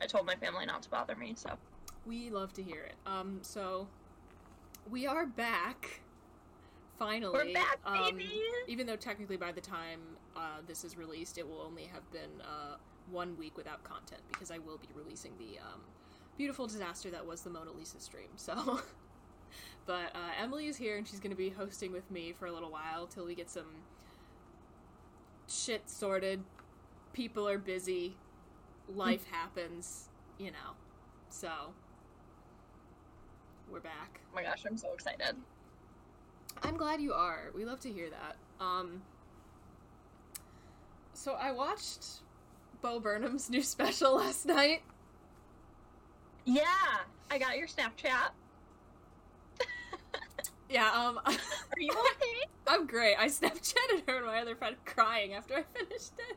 I told my family not to bother me, so. We love to hear it. Um, so we are back. Finally, We're back, um, baby! even though technically by the time uh, this is released, it will only have been uh, one week without content because I will be releasing the um, beautiful disaster that was the Mona Lisa stream. So, but uh, Emily is here and she's going to be hosting with me for a little while till we get some shit sorted. People are busy. Life happens, you know. So, we're back. Oh my gosh, I'm so excited. I'm glad you are. We love to hear that. Um, so I watched Bo Burnham's new special last night. Yeah, I got your Snapchat. Yeah, um, Are you okay? I'm great. I Snapchatted her and my other friend crying after I finished it.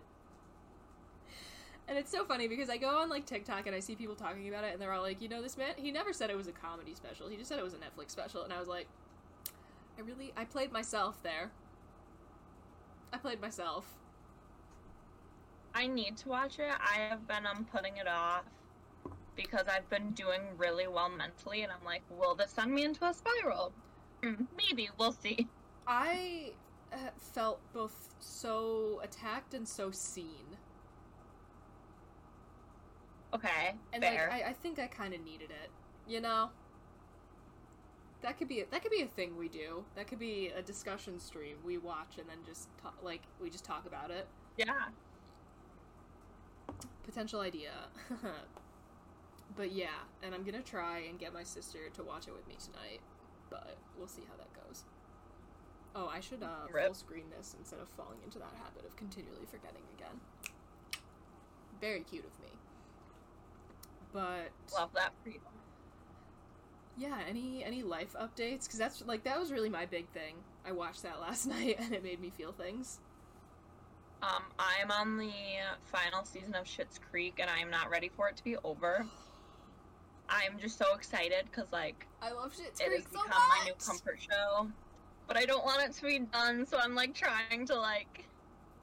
And it's so funny because I go on like TikTok and I see people talking about it and they're all like, you know, this man, he never said it was a comedy special. He just said it was a Netflix special. And I was like, I really, I played myself there. I played myself. I need to watch it. I have been um putting it off because I've been doing really well mentally, and I'm like, will this send me into a spiral? Hmm, maybe we'll see. I uh, felt both so attacked and so seen. Okay, And fair. like I, I think I kind of needed it, you know. That could be that could be a thing we do. That could be a discussion stream we watch and then just talk, like we just talk about it. yeah, Potential idea. but yeah, and I'm gonna try and get my sister to watch it with me tonight. But we'll see how that goes. Oh, I should uh, Rip. full screen this instead of falling into that habit of continually forgetting again. Very cute of me. But love that for you. Yeah, any any life updates? Because that's like that was really my big thing. I watched that last night and it made me feel things. Um, I'm on the final season of Schitt's Creek, and I'm not ready for it to be over. I'm just so excited because like I love Schitt's it has so become my new comfort show. But I don't want it to be done, so I'm like trying to like.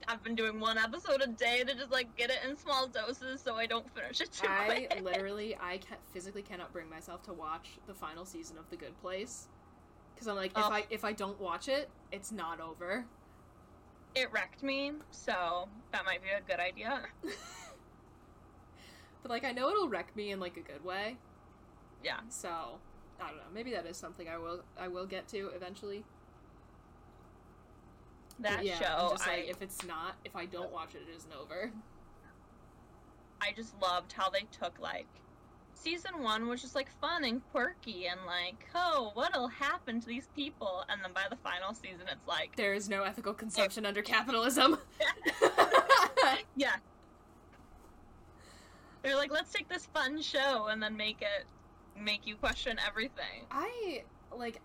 I've been doing one episode a day to just like get it in small doses so I don't finish it too I quick. literally, I ca physically cannot bring myself to watch the final season of The Good Place because I'm like, if Oh. I if I don't watch it, it's not over. It wrecked me, so that might be a good idea. But like, I know it'll wreck me in like a good way. Yeah. So I don't know. Maybe that is something I will I will get to eventually. That yeah, show, I'm just I, like, if it's not, if I don't watch it, it isn't over. I just loved how they took like season one was just like fun and quirky and like, oh, what'll happen to these people? And then by the final season, it's like, There is no ethical consumption under capitalism. yeah. They're like, let's take this fun show and then make it make you question everything. I like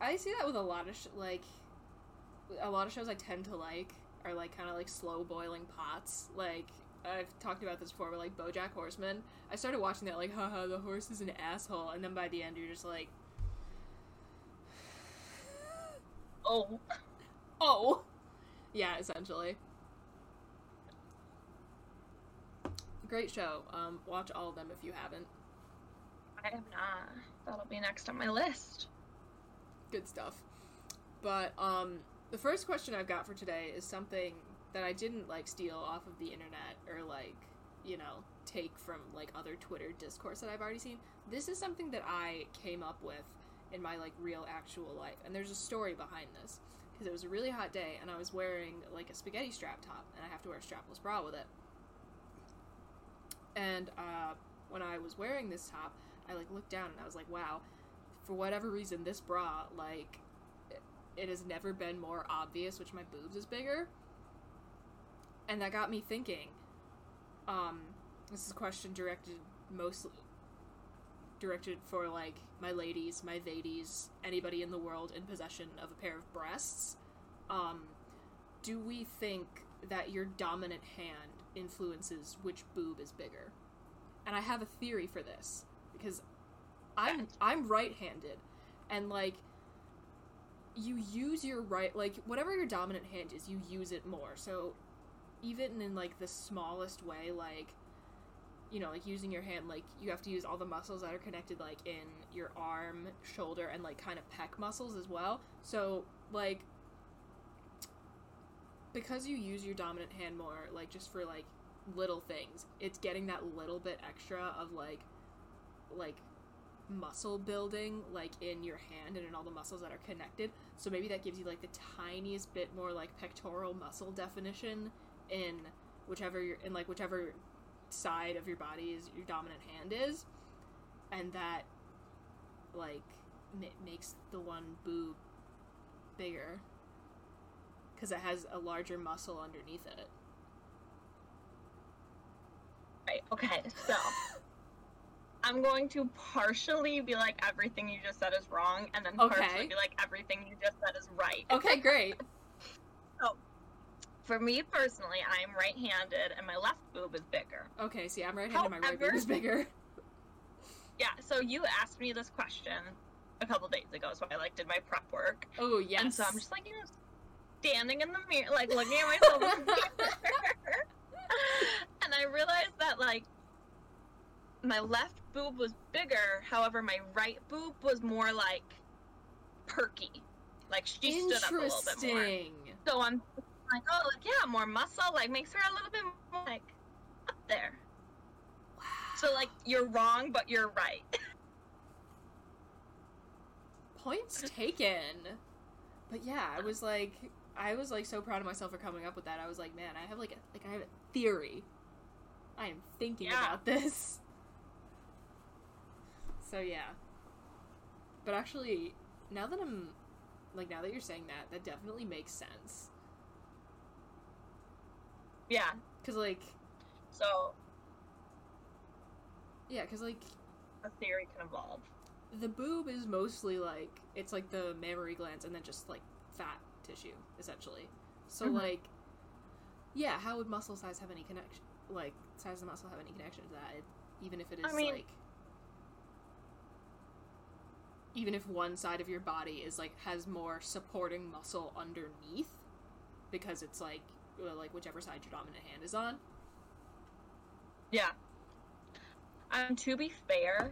I see that with a lot of sh- like a lot of shows I tend to like are like kind of like slow boiling pots. Like I've talked about this before, but like BoJack Horseman. I started watching that like, haha, the horse is an asshole, and then by the end you're just like, Oh, oh, yeah, essentially. Great show. Um, watch all of them if you haven't. I have not. That'll be next on my list. good stuff. But um, the first question I've got for today is something that I didn't like steal off of the internet or like you know take from like other Twitter discourse that I've already seen. This is something that I came up with in my like real actual life, and there's a story behind this because it was a really hot day and I was wearing like a spaghetti strap top, and I have to wear a strapless bra with it. And uh, when I was wearing this top, I like looked down and I was like, wow, for whatever reason, this bra like it, has never been more obvious which my boobs is bigger. And that got me thinking. Um, this is a question directed mostly directed for like my ladies, my ladies, anybody in the world in possession of a pair of breasts. Um, do we think that your dominant hand influences which boob is bigger? And I have a theory for this because I'm I'm right-handed and like you use your right like whatever your dominant hand is, you use it more. So even in like the smallest way like you know, like using your hand, like you have to use all the muscles that are connected, like in your arm, shoulder, and like kind of pec muscles as well. So, like, because you use your dominant hand more, like just for like little things, it's getting that little bit extra of like, like muscle building like in your hand and in all the muscles that are connected so maybe that gives you like the tiniest bit more like pectoral muscle definition in whichever you're in like whichever side of your body is your dominant hand is and that like ma- makes the one boob bigger because it has a larger muscle underneath it Right. Okay. So I'm going to partially be like everything you just said is wrong, and then Okay. partially be like everything you just said is right. okay great so, For me personally, I'm right-handed, and my left boob is bigger. okay see i'm right-handed my right boob is bigger Yeah. So you asked me this question a couple days ago, so I like did my prep work, oh yes and so I'm just like you know standing in the mirror, like looking at myself in the mirror, and I realized that like my left boob was bigger, however my right boob was more like perky, like she stood up a little bit more. So I'm like, oh, like yeah, more muscle, like makes her a little bit more like up there. So like you're wrong, but you're right. points taken but yeah i was like i was like so proud of myself for coming up with that i was like man i have like a like i have a theory i am thinking Yeah. about this so yeah but actually now that i'm like now that you're saying that that definitely makes sense yeah. because like So yeah because like a theory can evolve. the boob is mostly like it's like the mammary glands and then just like fat tissue essentially so Mhm. like yeah how would muscle size have any connection like size of muscle have any connection to that it, even if it is I mean- like even if one side of your body is like has more supporting muscle underneath because it's like like whichever side your dominant hand is on Yeah. Um, to be fair,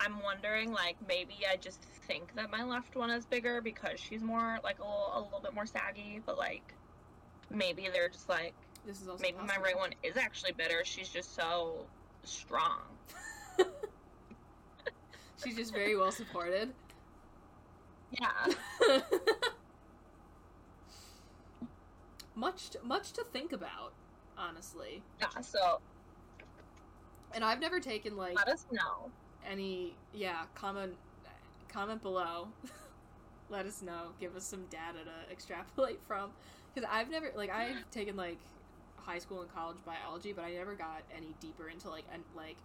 I'm wondering like maybe I just think that my left one is bigger because she's more like a little, a little bit more saggy, but like maybe they're just like this is also maybe my right one is actually better. She's just so strong. she's just very well supported Yeah. much to, much to think about honestly Yeah. So and i've never taken like let us know. any yeah comment comment below let us know give us some data to extrapolate from because i've never like i've taken like high school and college biology but i never got any deeper into like and like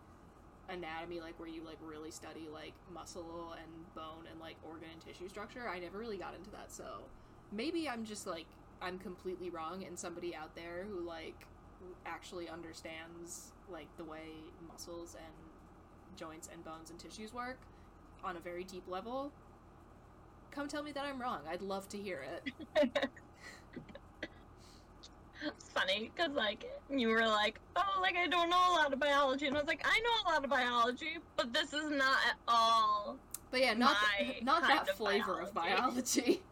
anatomy like where you like really study like muscle and bone and like organ and tissue structure i never really got into that. So maybe i'm just like i'm completely wrong and somebody out there who like actually understands like the way muscles and joints and bones and tissues work on a very deep level come tell me that i'm wrong. I'd love to hear it It's funny because like you were like, oh, like I don't know a lot of biology, and I was like, I know a lot of biology, but this is not at all. but yeah not My not that of flavor of biology. biology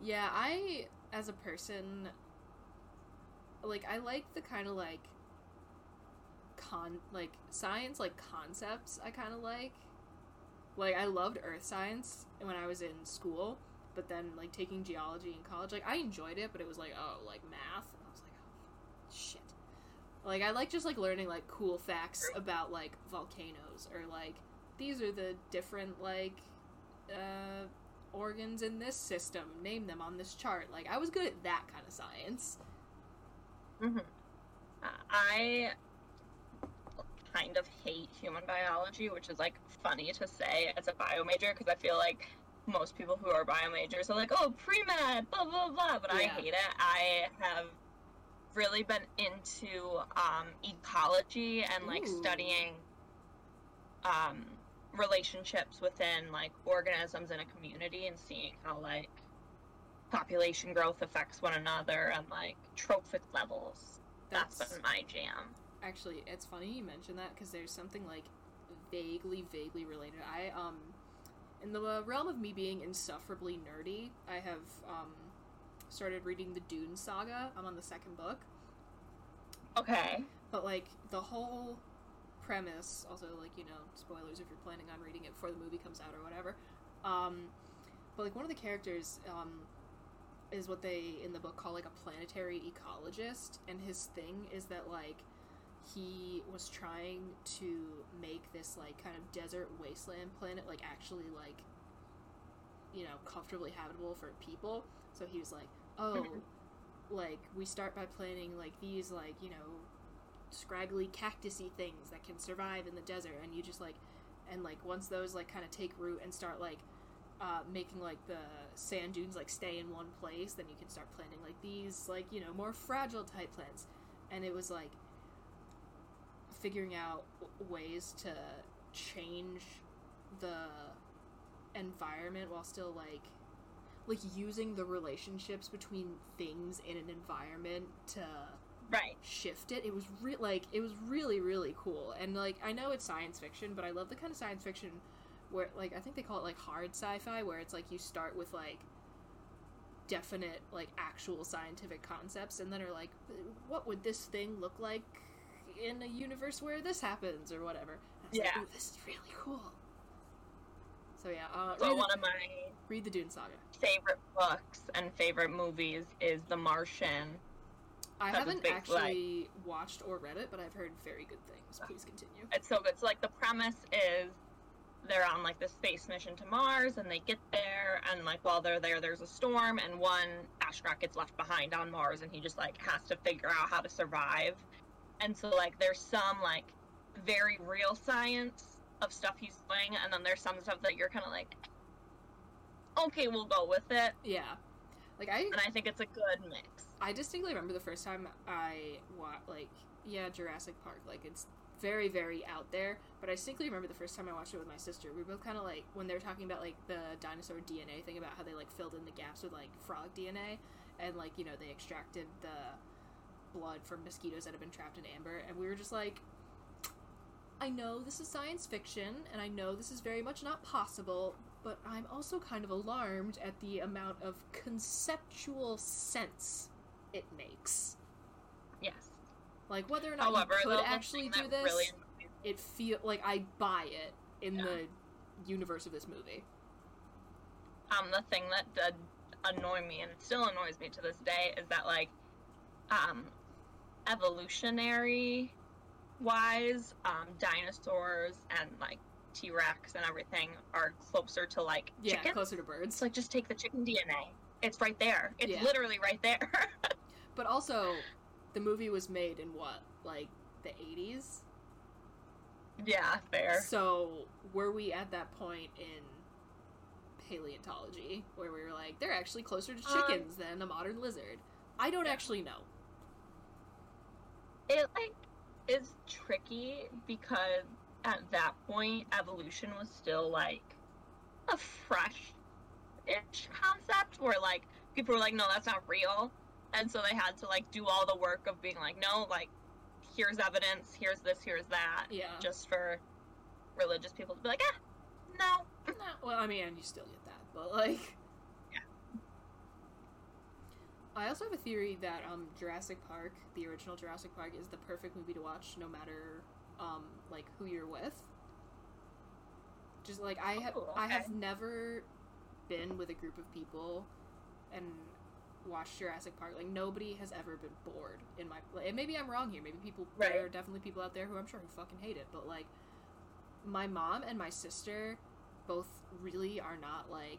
Yeah, I as a person like I like the kind of like con like science like concepts I kind of like. Like I loved earth science when I was in school, but then like taking geology in college, like I enjoyed it, but it was like oh like math. and I was like oh shit. Like I like just like learning like cool facts about like volcanoes or like these are the different like uh organs in this system. Name them on this chart. Like I was good at that kind of science. hmm I kind of hate human biology, which is like funny to say as a bio major because I feel like most people who are bio majors are like, oh, pre med, blah, blah, blah. But I hate it. I have really been into um, ecology and like Ooh. studying um, relationships within like organisms in a community and seeing how like population growth affects one another and like trophic levels. That's That's been my jam. actually it's funny you mention that because there's something like vaguely vaguely related. I um in the realm of me being insufferably nerdy, I have um started reading the Dune saga. I'm on the second book. Okay. But like the whole premise, also like you know spoilers if you're planning on reading it before the movie comes out or whatever. Um, but like one of the characters um, is what they in the book call like a planetary ecologist, and his thing is that like he was trying to make this like kind of desert wasteland planet like actually like you know comfortably habitable for people. So he was like, oh, like we start by planting like these like you know scraggly cactusy things that can survive in the desert and you just like and like once those like kind of take root and start like uh, making like the sand dunes like stay in one place then you can start planting like these like you know more fragile type plants and it was like figuring out ways to change the environment while still like like using the relationships between things in an environment to Right. shift it. It was re- like it was really really cool. And like I know it's science fiction, but I love the kind of science fiction where like I think they call it like hard sci-fi where it's like you start with like definite like actual scientific concepts and then are like what would this thing look like in a universe where this happens or whatever. And I was like, Yeah. "Ooh, this is really cool. So yeah, uh, So one the, of my read the Dune Saga. favorite books and favorite movies is The Martian. I haven't actually watched or read it, but I've heard very good things. Please continue. It's so good. So like the premise is they're on like this space mission to Mars and they get there and like while they're there there's a storm and one astronaut gets left behind on Mars and he just like has to figure out how to survive. And so like there's some like very real science of stuff he's doing and then there's some stuff that you're kind of like okay, we'll go with it. Yeah, like I And I think it's a good mix. I distinctly remember the first time I watched, like yeah Jurassic Park like it's very very out there but I distinctly remember the first time I watched it with my sister we were both kind of like when they were talking about like the dinosaur DNA thing about how they like filled in the gaps with like frog DNA and like you know they extracted the blood from mosquitoes that have been trapped in amber and we were just like I know this is science fiction and I know this is very much not possible but I'm also kind of alarmed at the amount of conceptual sense it makes. Yes. Like whether or not However, you could actually do this, really it feel like I buy it in Yeah. the universe of this movie. um, the thing that did annoy me and still annoys me to this day is that like um, evolutionary wise um, dinosaurs and like t-rex and everything are closer to like Yeah, chickens closer to birds. it's like just take the chicken dna it's right there it's Yeah. literally right there But also, the movie was made in what, like the eighties? yeah fair So were we at that point in paleontology where we were like, they're actually closer to Um, chickens than a modern lizard? I don't yeah. actually know. It like is tricky because at that point evolution was still like a fresh ish concept where like people were like no that's not real and so they had to like do all the work of being like no like here's evidence here's this here's that Yeah. just for religious people to be like ah no No, well, I mean, you still get that, but like, I also have a theory that um, Jurassic Park, the original Jurassic Park, is the perfect movie to watch no matter um, like who you're with. Just like I have, Oh, I have never been with a group of people and watched Jurassic Park. Like nobody has ever been bored in my. Like, and maybe I'm wrong here. Maybe people Right. there are definitely people out there who I'm sure who fucking hate it. But like, my mom and my sister both really are not like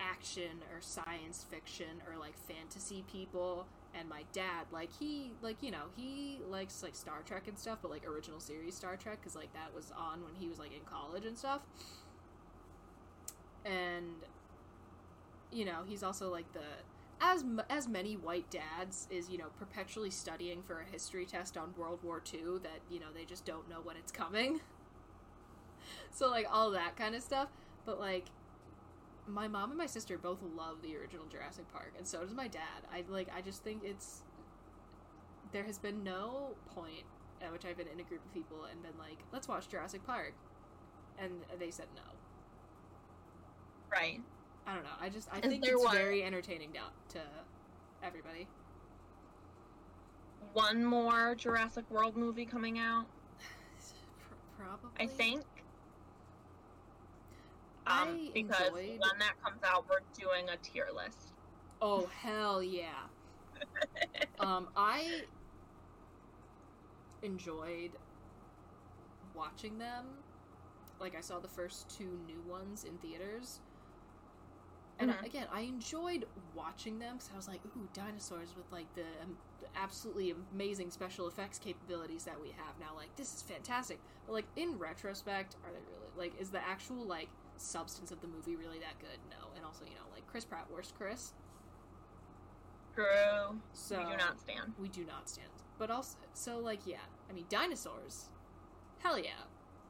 action or science fiction or like fantasy people and my dad like he like you know he likes like star trek and stuff but like original series star trek because like that was on when he was like in college and stuff. And you know he's also like the as as many white dads is you know perpetually studying for a history test on world war ii that you know they just don't know when it's coming. So like all that kind of stuff. But like my mom and my sister both love the original Jurassic Park, and so does my dad. I like. I just think it's. There has been no point at which I've been in a group of people and been like, "Let's watch Jurassic Park," and they said no. Right. I don't know. I just I Is think it's one- very entertaining down to everybody. One more Jurassic World movie coming out, Probably. I think. I Um, because enjoyed- when that comes out, we're doing a tier list. Oh hell yeah. um, I enjoyed watching them. Like I saw the first two new ones in theaters. And Mhm. again, I enjoyed watching them because I was like, "Ooh, dinosaurs with like the, um, the absolutely amazing special effects capabilities that we have now. Like, this is fantastic." But like in retrospect, are they really like? Is the actual like substance of the movie really that good? No. And also, you know, like Chris Pratt, worst Chris. True. So we do not stand. we do not stand. But also, so like, yeah, I mean, dinosaurs, hell yeah.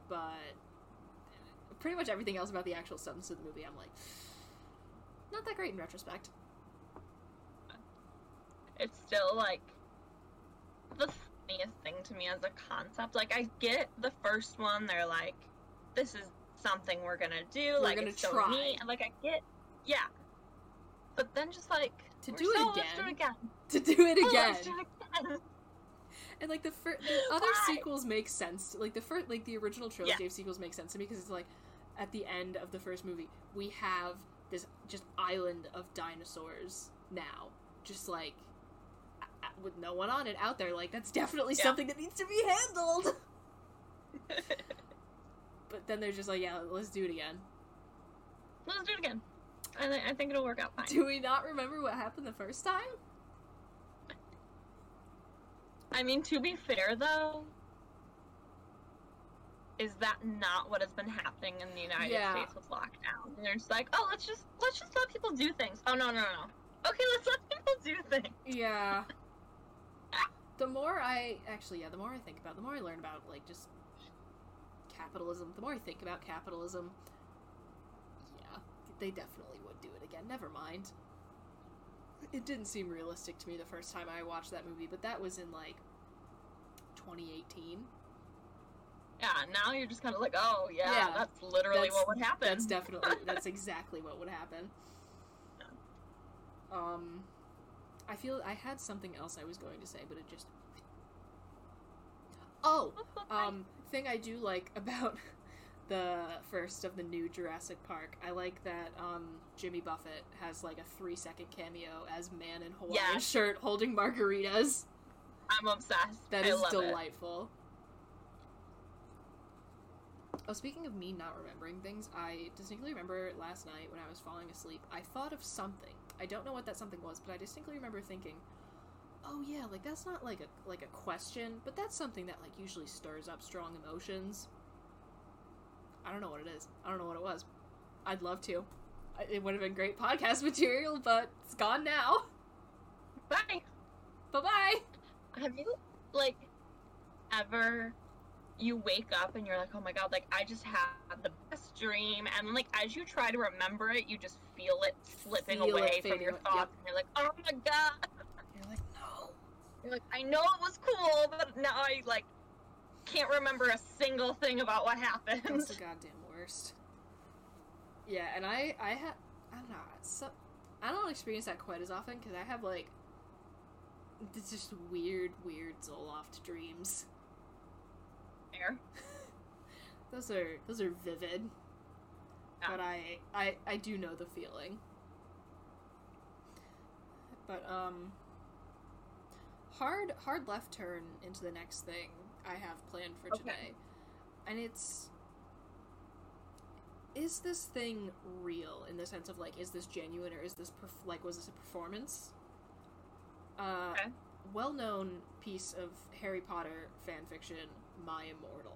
But pretty much everything else about the actual substance of the movie, I'm like, not that great in retrospect. It's still like the funniest thing to me as a concept. Like I get the first one, they're like, this is something we're gonna do. We're like gonna it's so try. neat. And like I get, yeah. But then just like To do it so- do it again. again. To do it Oh, again, let's do it again. and like the fir- the other Why? sequels make sense. Like the first, like the original trilogy Yeah. of sequels make sense to me because it's like at the end of the first movie, we have this just island of dinosaurs now, just like with no one on it out there. Like that's definitely Yeah. something that needs to be handled. But then they're just like, yeah, let's do it again. Let's do it again. I, thi- I think it'll work out fine. Do we not remember what happened the first time? I mean, to be fair though, is that not what has been happening in the United Yeah. States with lockdown? And they're just like, oh, let's just let's just let people do things. Oh no no no. Okay, let's let people do things. Yeah. The more I actually, yeah, the more I think about, it, the more I learn about like just capitalism. The more I think about capitalism, yeah, they definitely would do it again. Never mind. It didn't seem realistic to me the first time I watched that movie, but that was in like 2018. Yeah, now you're just kind of like, oh yeah, Yeah, that's literally that's- what would happen. That's definitely that's exactly what would happen. Um, I feel I had something else I was going to say, but it just. Oh, um, thing I do like about the first of the new Jurassic Park, I like that um Jimmy Buffett has like a three second cameo as man in Hawaiian shirt holding margaritas. I'm obsessed. That I is it. delightful. Oh, speaking of me not remembering things, I distinctly remember last night when I was falling asleep, I thought of something. I don't know what that something was, but I distinctly remember thinking, "Oh yeah, like that's not like a like a question, but that's something that like usually stirs up strong emotions." I don't know what it is. I don't know what it was. I'd love to. It would have been great podcast material, but it's gone now. Bye. Bye bye. Have you like ever you wake up and you're like, oh my god, like I just had the best dream, and like as you try to remember it, you just feel it slipping Feel it away from your thoughts, yep. and you're like, oh my god. You're like, no. You're like, I know it was cool, but now I like can't remember a single thing about what happened. That's the goddamn worst. Yeah, and I I had I don't know so I don't experience that quite as often because I have like it's just weird, weird Zoloft dreams. Fair. Those are those are vivid, Yeah. but I I I do know the feeling. But um, hard hard left turn into the next thing I have planned for Okay. today, and it's is this thing real in the sense of like is this genuine or is this perf- like was this a performance? Uh, Okay. well known piece of Harry Potter fan fiction, My Immortal.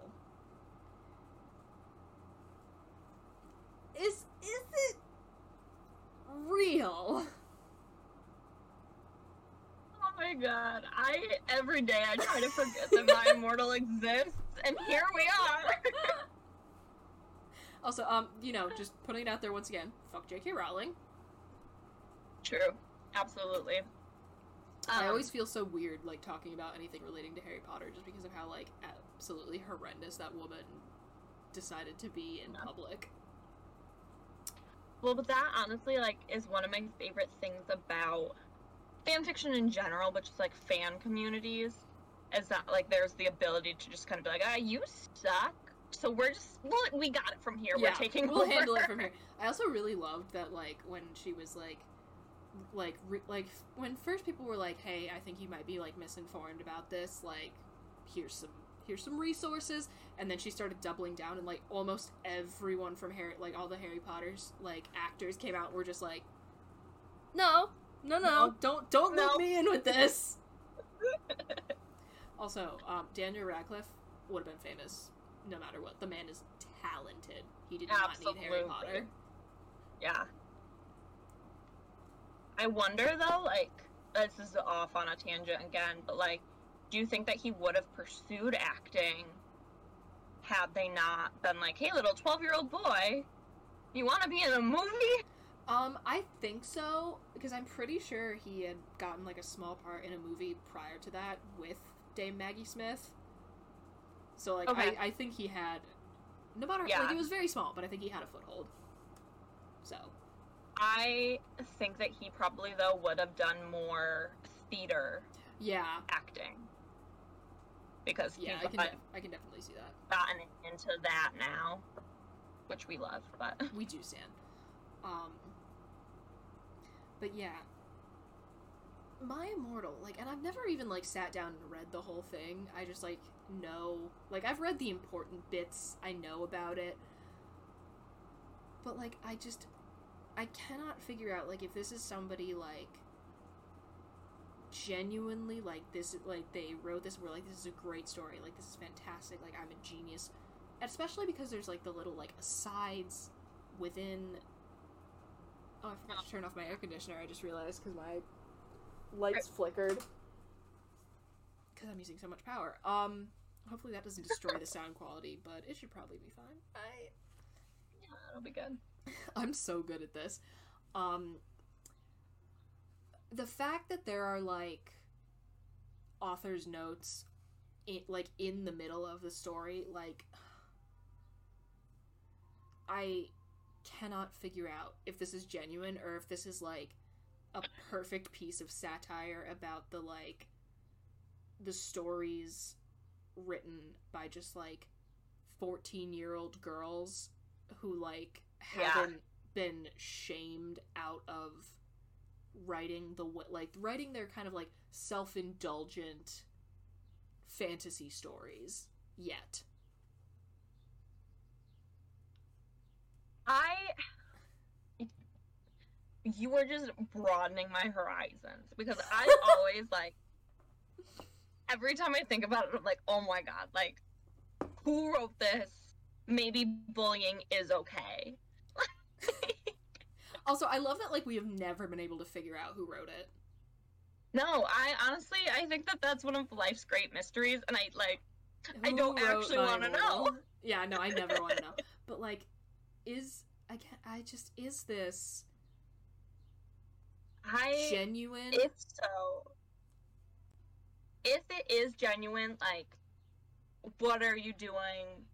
Is is it real? Oh my god. I every day I try to forget that my immortal exists, and here we are. Also, um, you know, just putting it out there once again, fuck J.K. Rowling. True. Absolutely. I Um, always feel so weird, like, talking about anything relating to Harry Potter just because of how, like, absolutely horrendous that woman decided to be in public. Well, but that honestly, like, is one of my favorite things about fan fiction in general, but just like fan communities, is that like there's the ability to just kind of be like, ah, you suck. So we're just, well, we got it from here. yeah, we're taking we'll over. handle it from here. I also really loved that, like, when she was like, like, re- like when first people were like, "Hey, I think you might be like misinformed about this. Like, here's some here's some resources," and then she started doubling down, and like almost everyone from Harry, like all the Harry Potter's like actors came out, and were just like, "No, no, no, No. don't don't No. loop me in with this." also, um, Daniel Radcliffe would have been famous no matter what. The man is talented. He did not need Harry Potter. Yeah. I wonder though, like, this is off on a tangent again, but like, do you think that he would have pursued acting had they not been like, hey, little 12 year old boy, you want to be in a movie? Um, I think so because I'm pretty sure he had gotten like a small part in a movie prior to that with Dame Maggie Smith. So like Okay. I, I think he had no matter Yeah. like it was very small, but I think he had a foothold. So I think that he probably, though, would have done more theater yeah, acting. Because yeah, I can def- I can definitely see that. gotten into that now, which we love, but. We do stand. Um, but yeah, my immortal like, and I've never even like sat down and read the whole thing. I just like know, like I've read the important bits. I know about it, but like I just, I cannot figure out like if this is somebody like genuinely like this like they wrote this we're like this is a great story. Like this is fantastic. Like i'm a genius. Especially because there's like the little like asides within oh i forgot to turn off my air conditioner. I just realized because my lights flickered. Because i'm using so much power. Um hopefully that doesn't destroy the sound quality but it should probably be fine. I Yeah, it'll be good. I'm so good at this. Um the fact that there are like author's notes in, like in the middle of the story like I cannot figure out if this is genuine or if this is like a perfect piece of satire about the like the stories written by just like 14 year old girls who like haven't been shamed out of writing the like writing their kind of like self-indulgent fantasy stories yet I. You were just broadening my horizons because I always like. Every time I think about it, I'm like, oh my god, like, who wrote this? Maybe bullying is okay. also i love that like we have never been able to figure out who wrote it No, I honestly, I think that that's one of life's great mysteries, and I like. I don't actually wanna know. yeah no i never want to know but like is i can't i just is this I genuine if so, if it is genuine, like, what are you doing?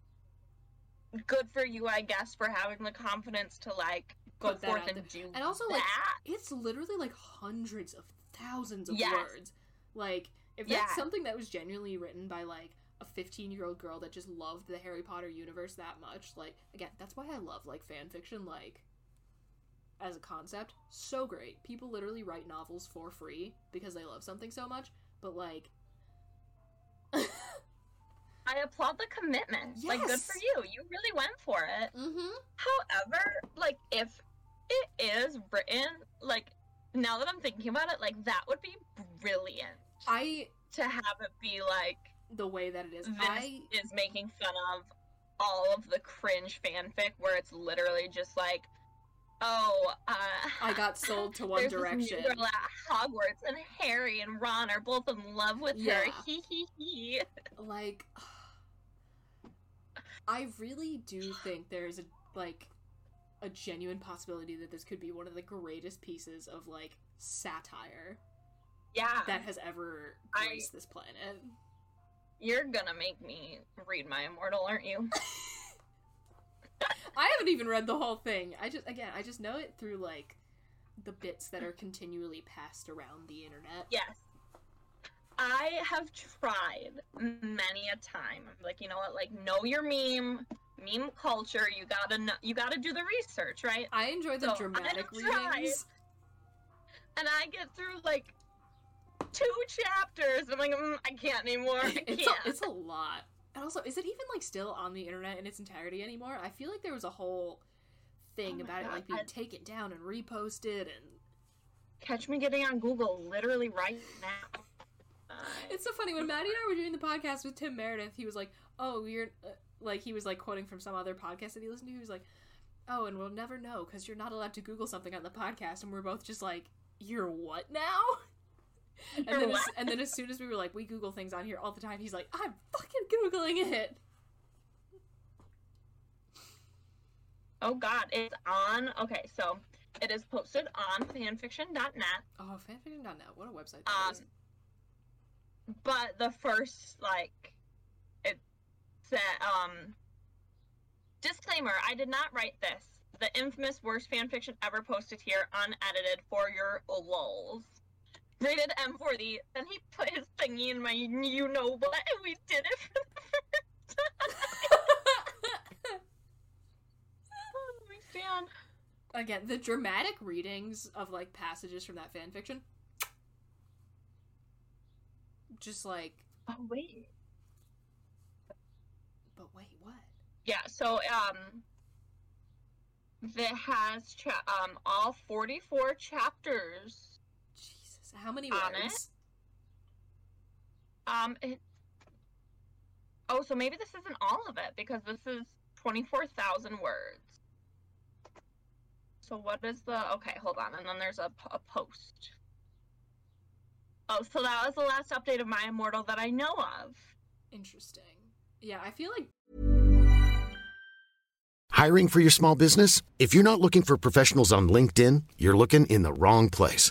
Good for you, I guess, for having the confidence to like go forth and there. do And also, like, that. it's literally like hundreds of thousands of Yes. words. Like, if that's Yeah. something that was genuinely written by like a 15 year old girl that just loved the Harry Potter universe that much, like, again, that's why I love like fan fiction, like, as a concept. So great. People literally write novels for free because they love something so much, but like, I applaud the commitment. Like, good for you. You really went for it. mm-hmm. However, like, if it is written, like, now that I'm thinking about it, like, that would be brilliant I, to have it be like, the way that it is, this I, is making fun of all of the cringe fanfic where it's literally just like, oh, uh, I got sold to One there's this Direction. girl at Hogwarts, and Harry and Ron are both in love with her. Yeah. Hee hee hee. like I really do think there's a like a genuine possibility that this could be one of the greatest pieces of like satire Yeah, that has ever I- graced this planet. You're gonna make me read my immortal, aren't you? I haven't even read the whole thing. I just again, I just know it through like the bits that are continually passed around the internet. Yes. I have tried many a time. I'm like, you know what? Like, know your meme, meme culture. You gotta know. You gotta do the research, right? I enjoy the So, dramatic readings. And I get through like two chapters. I'm like, mm, I can't anymore. I it's can't. a, it's a lot. And also, is it even like still on the internet in its entirety anymore? I feel like there was a whole thing Oh about it like being I- taken down and reposted and Catch me getting on Google literally right now. It's so funny when Maddie and I were doing the podcast with Tim Meredith. He was like, "Oh, you're uh, like," he was like quoting from some other podcast that he listened to. He was like, "Oh, and we'll never know because you're not allowed to Google something on the podcast." And we're both just like, "You're what now?" And then, as, and then as soon as we were like, "We Google things on here all the time," he's like, "I'm fucking googling it." oh God, it's on. Okay, so it is posted on fanfiction.net. Oh, fanfiction.net. What a website Um, is. but the first like it said um disclaimer i did not write this the infamous worst fanfiction ever posted here unedited for your lulz rated m for the then he put his thingy in my you know what and we did it for the first time oh my god Again, the dramatic readings of like passages from that fan fiction. Just like, oh wait but wait, what? Yeah, so um that has cha- um all 44 chapters. Jesus, how many On it? words? Um it Oh, so maybe this isn't all of it because this is 24,000 words. So what is the Okay, hold on. And then there's a, a post. Oh, so that was the last update of My Immortal that I know of. Interesting. Yeah, I feel like Hiring for your small business? If you're not looking for professionals on LinkedIn, you're looking in the wrong place.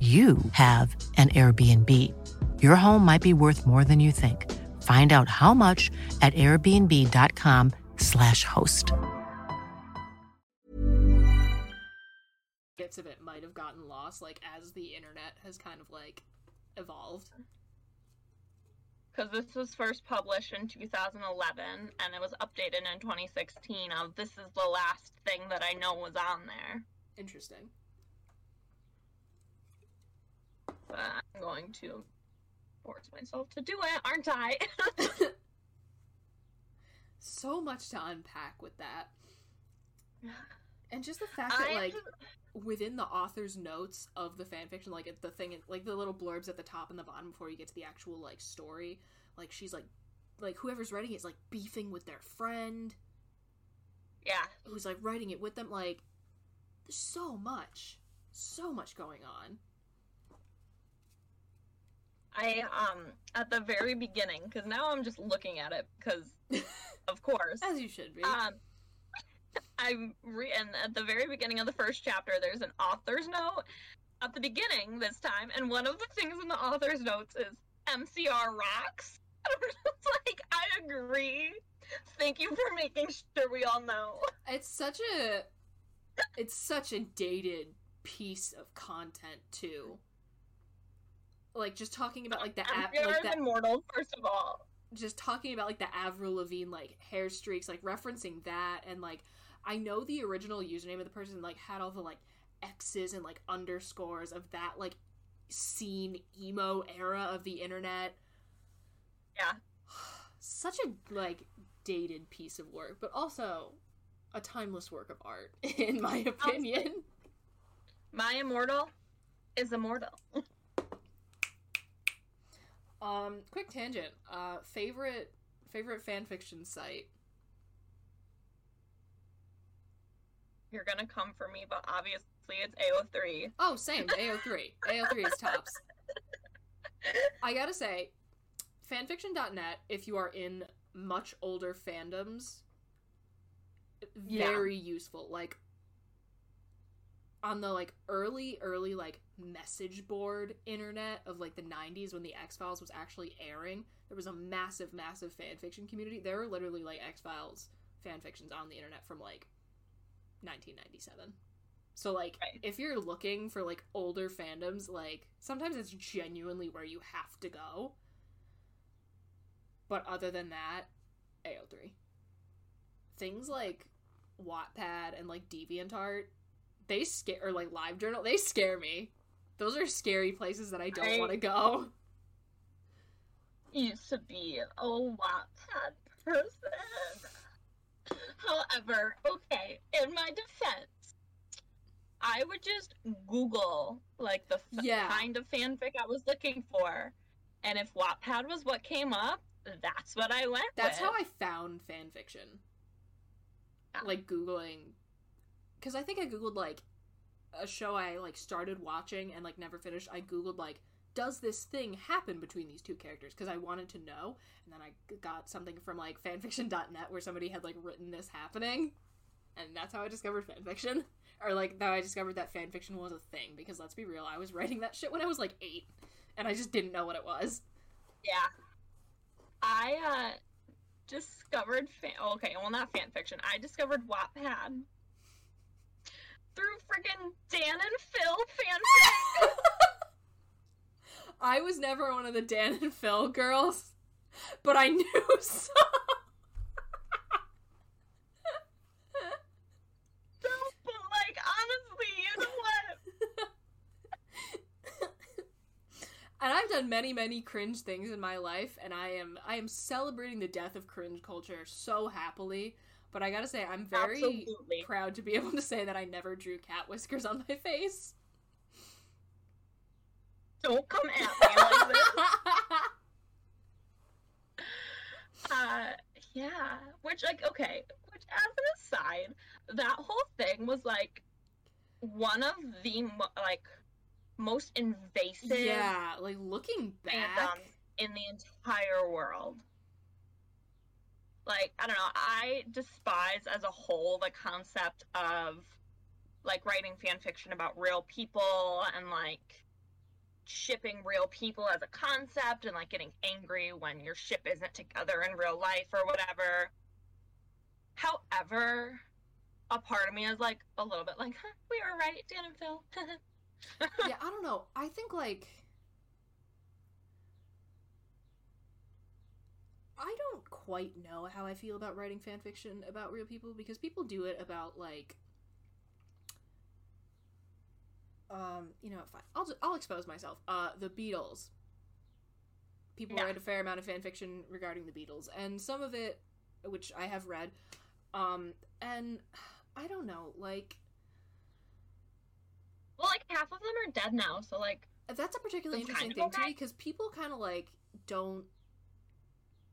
you have an Airbnb. Your home might be worth more than you think. Find out how much at airbnb.com/slash host. Bits of it might have gotten lost, like as the internet has kind of like evolved. Because this was first published in 2011 and it was updated in 2016. Of this is the last thing that I know was on there. Interesting. But I'm going to force myself to do it, aren't I? so much to unpack with that. And just the fact that, I- like, within the author's notes of the fanfiction, like the thing, like the little blurbs at the top and the bottom before you get to the actual like story, like she's like, like whoever's writing it is like beefing with their friend yeah. who's like writing it with them. Like, there's so much, so much going on. I um at the very beginning because now I'm just looking at it because of course As you should be. um I'm re- and at the very beginning of the first chapter there's an author's note at the beginning this time and one of the things in the author's notes is MCR rocks. I'm just like I agree. Thank you for making sure we all know. it's such a, it's such a dated piece of content too. Like just talking about like the app, MCR like that immortal first of all. just talking about like the Avril Lavigne like hair streaks, like referencing that, and like I know the original username of the person like had all the like X's and like underscores of that like scene emo era of the internet. Yeah. Such a like dated piece of work, but also a timeless work of art, in my opinion. My immortal is immortal. Um, quick tangent. Uh, favorite favorite fan fiction site. You're gonna come for me, but obviously it's AO3. Oh, same. AO3. AO3 is tops. I gotta say, fanfiction.net, if you are in much older fandoms, Yeah. very useful. Like, on the, like, early, early, like, message board internet of, like, the 90s when the X-Files was actually airing, there was a massive, massive fan fiction community. There were literally, like, X-Files fan fictions on the internet from, like, 1997. So like Right. if you're looking for like older fandoms, like sometimes it's genuinely where you have to go. But other than that, AO3. Things like Wattpad and like DeviantArt, they scare or like LiveJournal, they scare me. Those are scary places that I don't I- want to go. Used to be a Wattpad person. However, okay, in my defense, I would just Google like the f- Yeah. kind of fanfic I was looking for, and if Wattpad was what came up, that's what I went That's how. I found fan fiction. Yeah. Like googling cuz I think I googled like a show I like started watching and like never finished. I googled like does this thing happen between these two characters because I wanted to know and then I got something from like fanfiction.net where somebody had like written this happening and that's how I discovered fanfiction or like that I discovered that fanfiction was a thing because let's be real I was writing that shit when I was like 8 and I just didn't know what it was. Yeah. I uh discovered fan okay, well not fan fiction. I discovered Wattpad through freaking Dan and Phil fanfic. I was never one of the Dan and Phil girls, but I knew some. so, but like honestly, you know what? and I've done many, many cringe things in my life, and I am I am celebrating the death of cringe culture so happily. But I gotta say, I'm very Absolutely. proud to be able to say that I never drew cat whiskers on my face. Don't come at me like this. uh, yeah. Which, like, okay. Which, as an aside, that whole thing was like one of the mo- like most invasive yeah, like looking back. in the entire world. Like, I don't know, I despise as a whole the concept of like writing fan fiction about real people and like shipping real people as a concept and like getting angry when your ship isn't together in real life or whatever. However, a part of me is like a little bit like, huh, we were right, Dan and Phil. yeah, I don't know. I think like I don't quite know how I feel about writing fan fiction about real people because people do it about like um, you know, fine. I'll just, I'll expose myself. Uh, the Beatles. People write a fair amount of fan fiction regarding the Beatles, and some of it, which I have read, um, and I don't know, like well, like half of them are dead now, so like that's a particularly interesting thing to me because people kind of like don't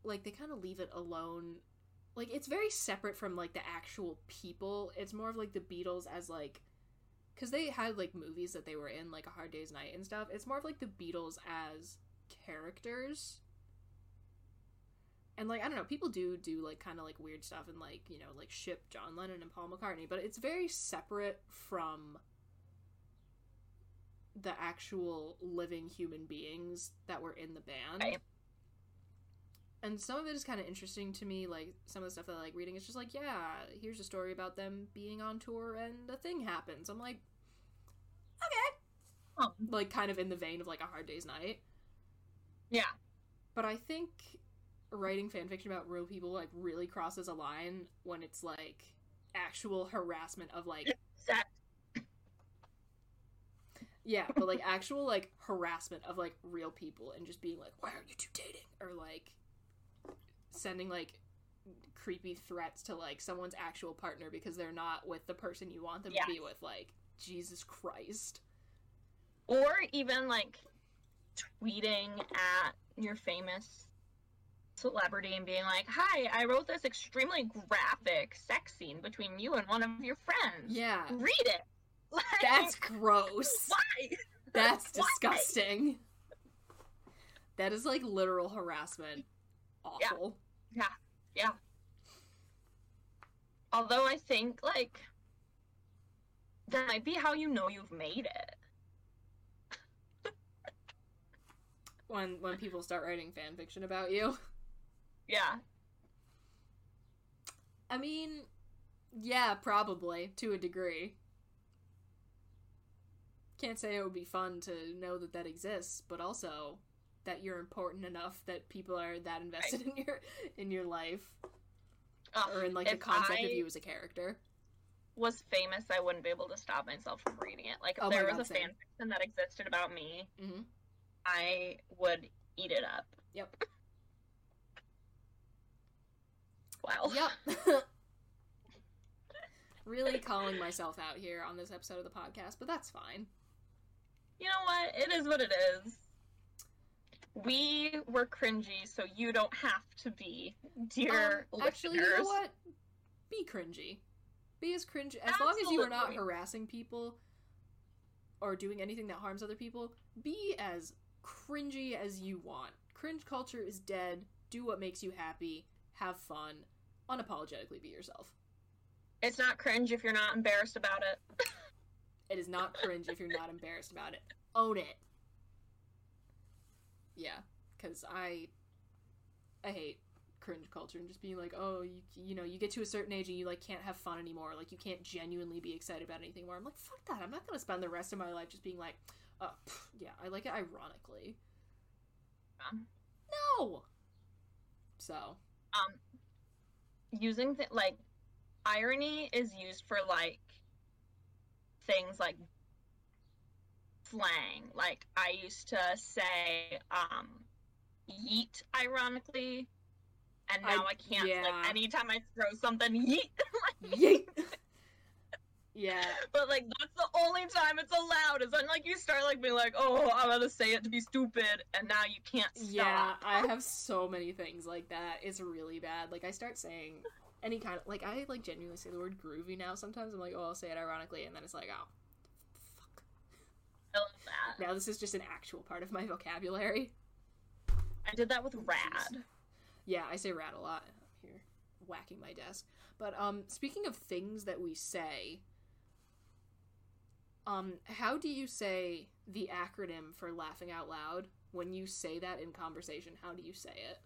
like they kind of leave it alone like it's very separate from like the actual people it's more of like the beatles as like because they had like movies that they were in like a hard day's night and stuff it's more of like the beatles as characters and like i don't know people do do like kind of like weird stuff and like you know like ship john lennon and paul mccartney but it's very separate from the actual living human beings that were in the band. Right. And some of it is kind of interesting to me, like some of the stuff that I like reading. It's just like, yeah, here's a story about them being on tour and a thing happens. I'm like, okay. Oh. Like, kind of in the vein of like a Hard Day's Night. yeah. But I think writing fan fiction about real people like really crosses a line when it's like actual harassment of like That Yeah, but like actual like harassment of like real people and just being like, "Why are you two dating?" or like sending like creepy threats to like someone's actual partner because they're not with the person you want them Yes. to be with. Like, Jesus Christ. or even like tweeting at your famous celebrity and being like, "Hi, I wrote this extremely graphic sex scene between you and one of your friends. Yeah, read it." Like, that's gross. why. That's Why? disgusting. That is like literal harassment. Awful. Yeah, yeah. Yeah. Although I think like that might be how you know you've made it. When when people start writing fan fiction about you. Yeah, I mean, yeah, probably to a degree. Can't say it would be fun to know that that exists, but also that you're important enough that people are that invested in your in your life Ugh, or in like the concept I of you as a character. was famous, I wouldn't be able to stop myself from reading it. Like if Oh there was God, a same. fan fiction that existed about me, hmm I would eat it up. Yep. Wow. Yep. really calling myself out here on this episode of the podcast, but that's fine. You know what? It is what it is. We were cringy, so you don't have to be, dear Um, actually, you know what? Be cringy. Be as cringy as long as you are not harassing people or doing anything that harms other people. Be as cringy as you want. Cringe culture is dead. Do what makes you happy. Have fun. Unapologetically be yourself. It's not cringe if you're not embarrassed about it. It is not cringe if you're not embarrassed about it. Own it. Yeah, because I, I hate cringe culture and just being like, oh, you you know, you get to a certain age and you like can't have fun anymore. Like you can't genuinely be excited about anything more. I'm like, fuck that. I'm not gonna spend the rest of my life just being like, uh, pff, yeah, I like it ironically. Um, No. So um, using th- like irony is used for like things like slang. Like I used to say um yeet ironically and now I, can't yeah. like anytime I throw something yeet yeet. yeah, but like that's the only time it's allowed is when like you start like being like, oh, I'm gonna say it to be stupid, and now you can't stop. Yeah, I have so many things like that. It's really bad. Like I start saying any kind of like I like genuinely say the word groovy now. Sometimes I'm like, oh, I'll say it ironically, and then it's like, oh. I love that. Now this is just an actual part of my vocabulary. I did that with rad. Yeah, I say rad a lot. I'm here whacking my desk. But um, speaking of things that we say, um, how do you say the acronym for laughing out loud when you say that in conversation? How do you say it?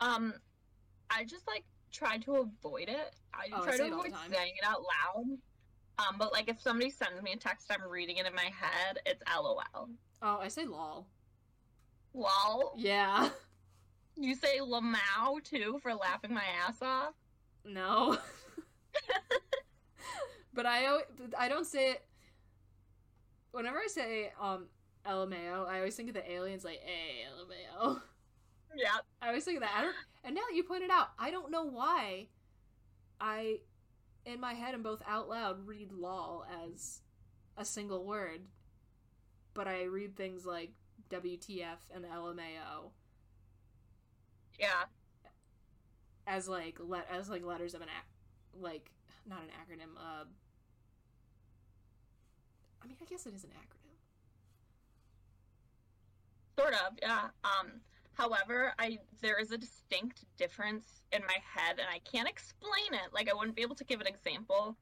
Um, I just like try to avoid it. I Oh, I try say to it avoid saying it out loud. Um, but like if somebody sends me a text, I'm reading it in my head. It's LOL. Oh, I say lol. Lol. Yeah. You say lamau too for laughing my ass off. No. but I I don't say it. Whenever I say um LMAO, I always think of the aliens like, hey, LMAO. Yeah. I always think of that. I don't, and now that you pointed out, I don't know why I, in my head and both out loud, read lol as a single word, but I read things like WTF and LMAO Yeah. as like let as like letters of an ac- like not an acronym. Uh, I mean, I guess it is an acronym. Sort of, yeah. Um, however, I there is a distinct difference in my head, and I can't explain it. Like, I wouldn't be able to give an example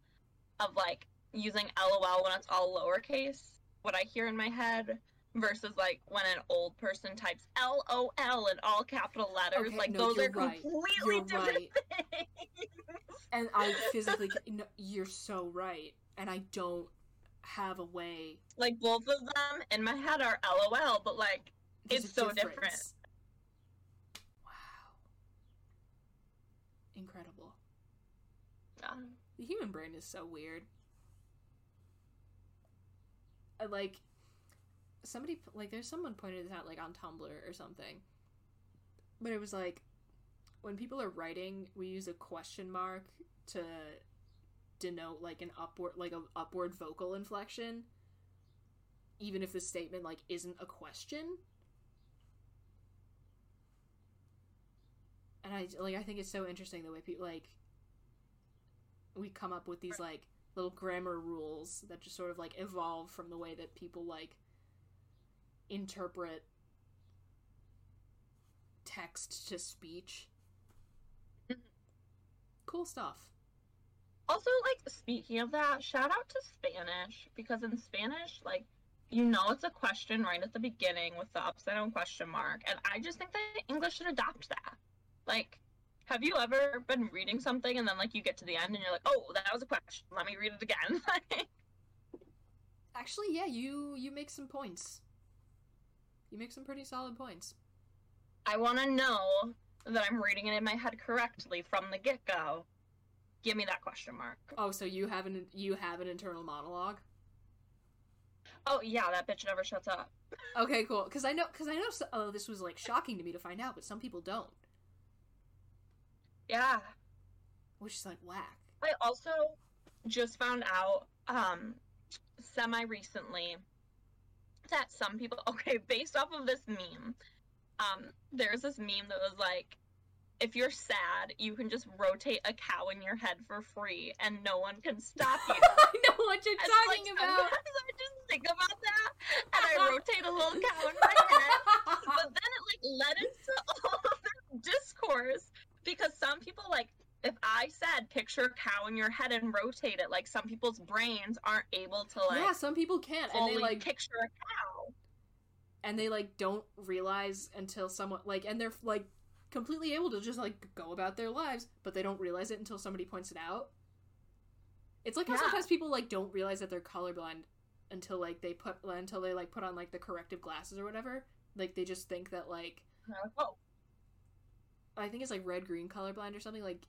of like using LOL when it's all lowercase. What I hear in my head versus like when an old person types LOL in all capital letters. Okay, like no, those you're right. completely You're different right. things. And I physically, no, you're so right, and I don't have a way. like both of them in my head are LOL, but like There's it's so different. difference. Wow. Incredible. Yeah. The human brain is so weird. I like somebody like there's someone pointed this out like on Tumblr or something. But it was like when people are writing, we use a question mark to denote like an upward like a upward vocal inflection even if the statement like isn't a question. And I like I think it's so interesting the way people like we come up with these like little grammar rules that just sort of like evolve from the way that people like interpret text to speech. Mhm. Cool stuff. Also, like speaking of that, shout out to Spanish because in Spanish, like you know, it's a question right at the beginning with the upside down question mark, and I just think that English should adopt that. Like, have you ever been reading something and then like you get to the end and you're like, oh, that was a question. Let me read it again. Actually, yeah, you you make some points. You make some pretty solid points. I want to know that I'm reading it in my head correctly from the get go. Give me that question mark. Oh, so you have an you have an internal monologue? Oh yeah, that bitch never shuts up. Okay, cool. Because I know, because I know. So, oh, this was like shocking to me to find out, but some people don't, Yeah. which is like whack. I also just found out um semi recently that some people okay, based off of this meme, um, there's this meme that was like if you're sad, you can just rotate a cow in your head for free and no one can stop you. I know what you're And, talking like, about. I just think about that and I rotate a little cow in my head. But then it like led into all of this discourse because some people like if I said picture a cow in your head and rotate it, like some people's brains aren't able to like yeah, some people can't, and they like picture a cow. and they like don't realize until someone like and they're like completely able to just like go about their lives but they don't realize it until somebody points it out it's like how Yeah. sometimes people like don't realize that they're colorblind until like they put until they like put on like the corrective glasses or whatever like they just think that like like, oh, i think it's like red green colorblind or something like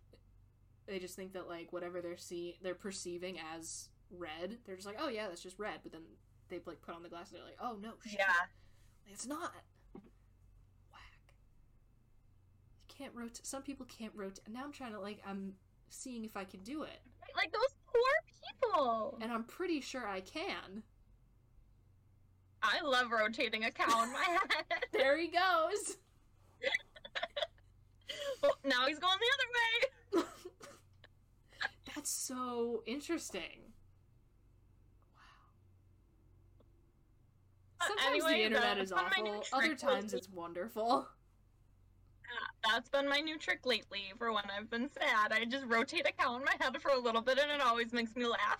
they just think that like whatever they're see they're perceiving as red they're just like oh yeah that's just red but then they like put on the glasses and they're like oh no shit. yeah. It's not. Whack. You can't rotate. Some people can't rotate. Now I'm trying to like. I'm seeing if I can do it. Like those poor people. And I'm pretty sure I can. I love rotating a cow in my head. There he goes. well, now he's going the other way. That's so interesting. Uh, Sometimes anyway, the internet is been my new awful. Other times lately. it's wonderful. Yeah, that's been my new trick lately for when I've been sad. I just rotate a cow in my head for a little bit and it always makes me laugh.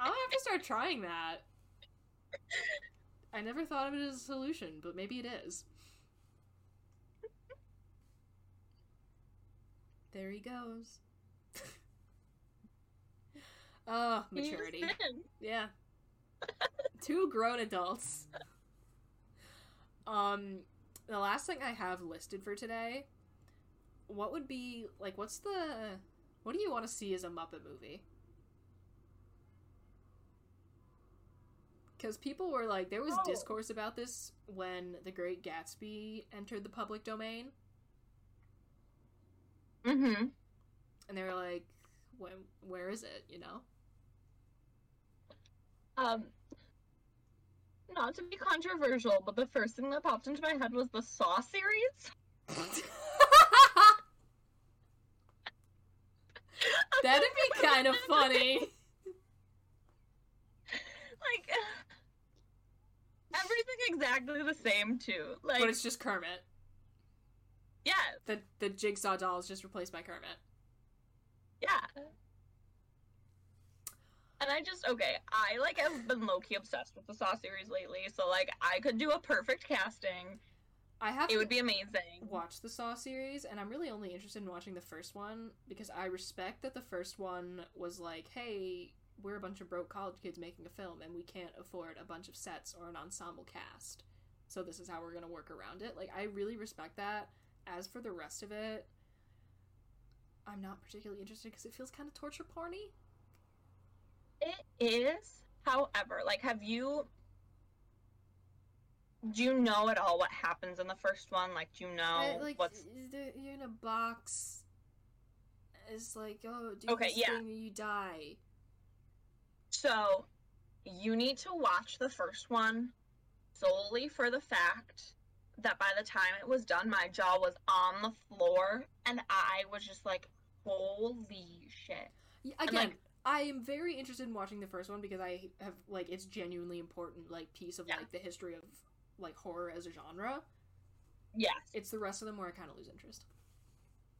I'll have to start trying that. I never thought of it as a solution, but maybe it is. There he goes. oh, maturity. Yeah. Two grown adults. Um, the last thing I have listed for today, what would be like? What's the? What do you want to see as a Muppet movie? Because people were like, there was Oh. discourse about this when The Great Gatsby entered the public domain, Mm-hmm. and they were like, when, where is it? You know? Um, not to be controversial, but the first thing that popped into my head was the Saw series. That'd be kind of funny. Like everything exactly the same too. Like but it's just Kermit. Yeah, The the jigsaw doll is just replaced by Kermit. yeah. And I just okay, I like have been low key obsessed with the Saw series lately, so like I could do a perfect casting. I have It would be amazing. watch the Saw series, and I'm really only interested in watching the first one because I respect that the first one was like, hey, we're a bunch of broke college kids making a film, and we can't afford a bunch of sets or an ensemble cast, so this is how we're gonna work around it. Like, I really respect that. As for the rest of it, I'm not particularly interested because it feels kind of torture porny. It is, however, like have you do you know at all what happens in the first one? Like do you know I- like what's you're in a box. It's like oh, do Okay, yeah. thing you die. So, you need to watch the first one solely for the fact that by the time it was done, my jaw was on the floor and I was just like, holy shit. Again, like- I am very interested in watching the first one because I have like it's genuinely important like piece of Yeah. like the history of like horror as a genre. Yes. It's the rest of them where I kind of lose interest.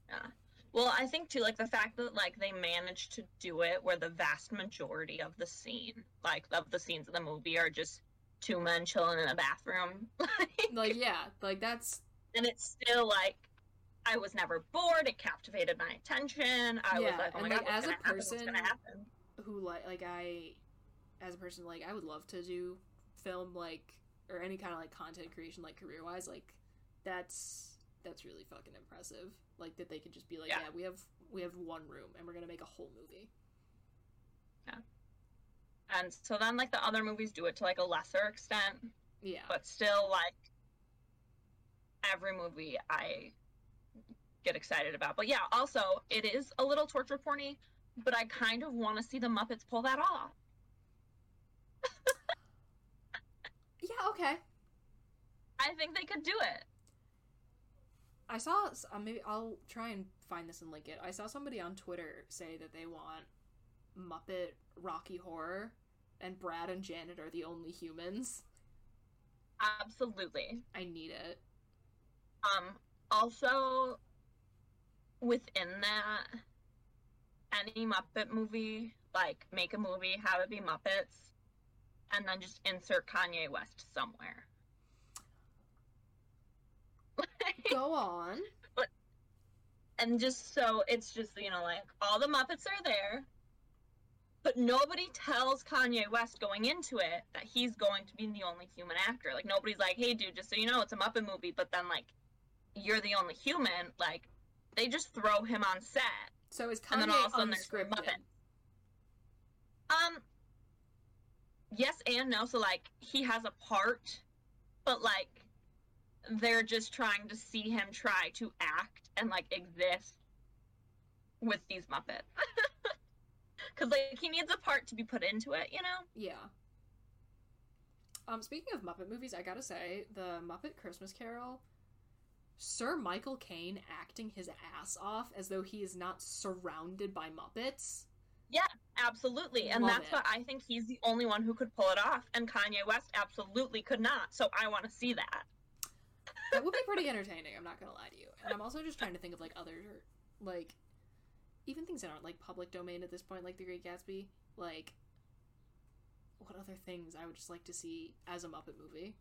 Yeah. Well, I think too, like the fact that like they managed to do it where the vast majority of the scene, like of the scenes of the movie, are just two men chilling in a bathroom. Like yeah, like that's and it's still like I was never bored. It captivated my attention. I was Yeah, like, oh my and, god, like, as a gonna happen? What's person- who like like I as a person like I would love to do film like or any kind of like content creation like career wise like that's that's really fucking impressive like that they could just be like yeah. Yeah. we have we have one room and we're gonna make a whole movie And so then like the other movies do it to like a lesser extent, yeah but still like every movie I get excited about. But yeah, also it is a little torture porny, but I kind of want to see the Muppets pull that off. yeah okay I think they could do it. I saw uh, maybe I'll try and find this and link it. I saw somebody on Twitter say that they want Muppet Rocky Horror, and Brad and Janet are the only humans. Absolutely. I need it. Um, also, within that, any Muppet movie, like make a movie, have it be Muppets, and then just insert Kanye West somewhere. Go on. and just so it's just, you know, like all the Muppets are there, but nobody tells Kanye West going into it that he's going to be the only human actor. Like, nobody's like, hey, dude, just so you know, it's a Muppet movie, but then, like, you're the only human. Like, they just throw him on set. So is And then Kanye all of a sudden unscripted? Muppet. Um, yes and no. So, like, he has a part, but, like, they're just trying to see him try to act and, like, exist with these Muppets. Because like he needs a part to be put into it, you know. Yeah. Um, speaking of Muppet movies, I gotta say the Muppet Christmas Carol, Sir Michael Caine acting his ass off as though he is not surrounded by Muppets. Yeah, absolutely. And Love that's it. what I think he's the only one who could pull it off, and Kanye West absolutely could not. So I want to see that. That would be pretty entertaining. I'm not gonna lie to you. And I'm also just trying to think of like other, like, even things that aren't like public domain at this point, like The Great Gatsby. Like, what other things I would just like to see as a Muppet movie?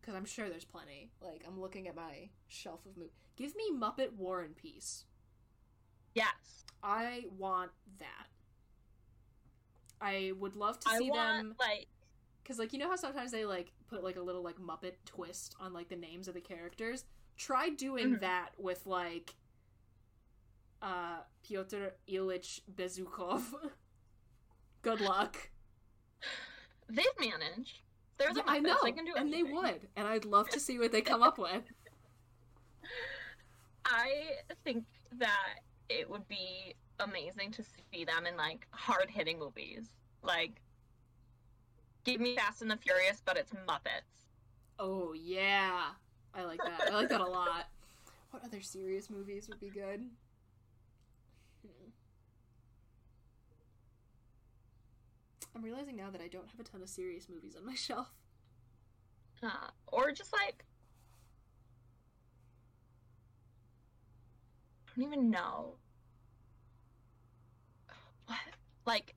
Because I'm sure there's plenty. Like, I'm looking at my shelf of movies. Give me Muppet War and Peace. Yes. I want that. I would love to I see want them like because like you know how sometimes they like put like a little like muppet twist on like the names of the characters try doing Mhm. that with like uh Pyotr Ilyich Bezukhov. Good luck. They've managed. They're the Yeah, I know They can do and they would and I'd love to see what they come up with. I think that it would be amazing to see them in like hard hitting movies. Like give me Fast and the Furious, but it's Muppets. oh yeah. I like that. I like that a lot. What other serious movies would be good I'm realizing now that I don't have a ton of serious movies on my shelf Uh, or just like I don't even know. What? Like